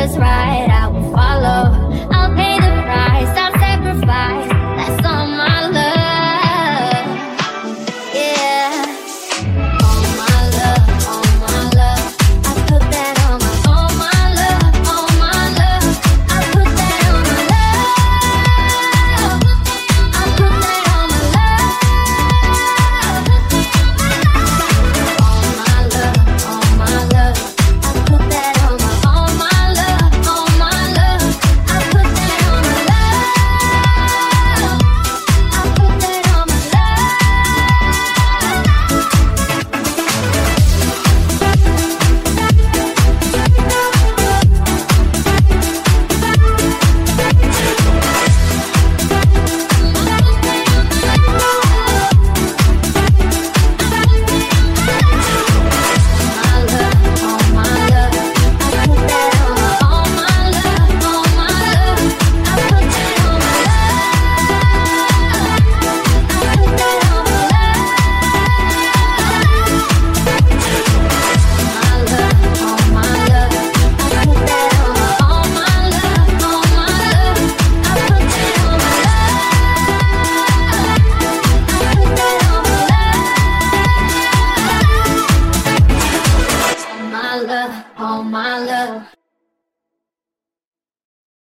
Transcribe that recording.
is right.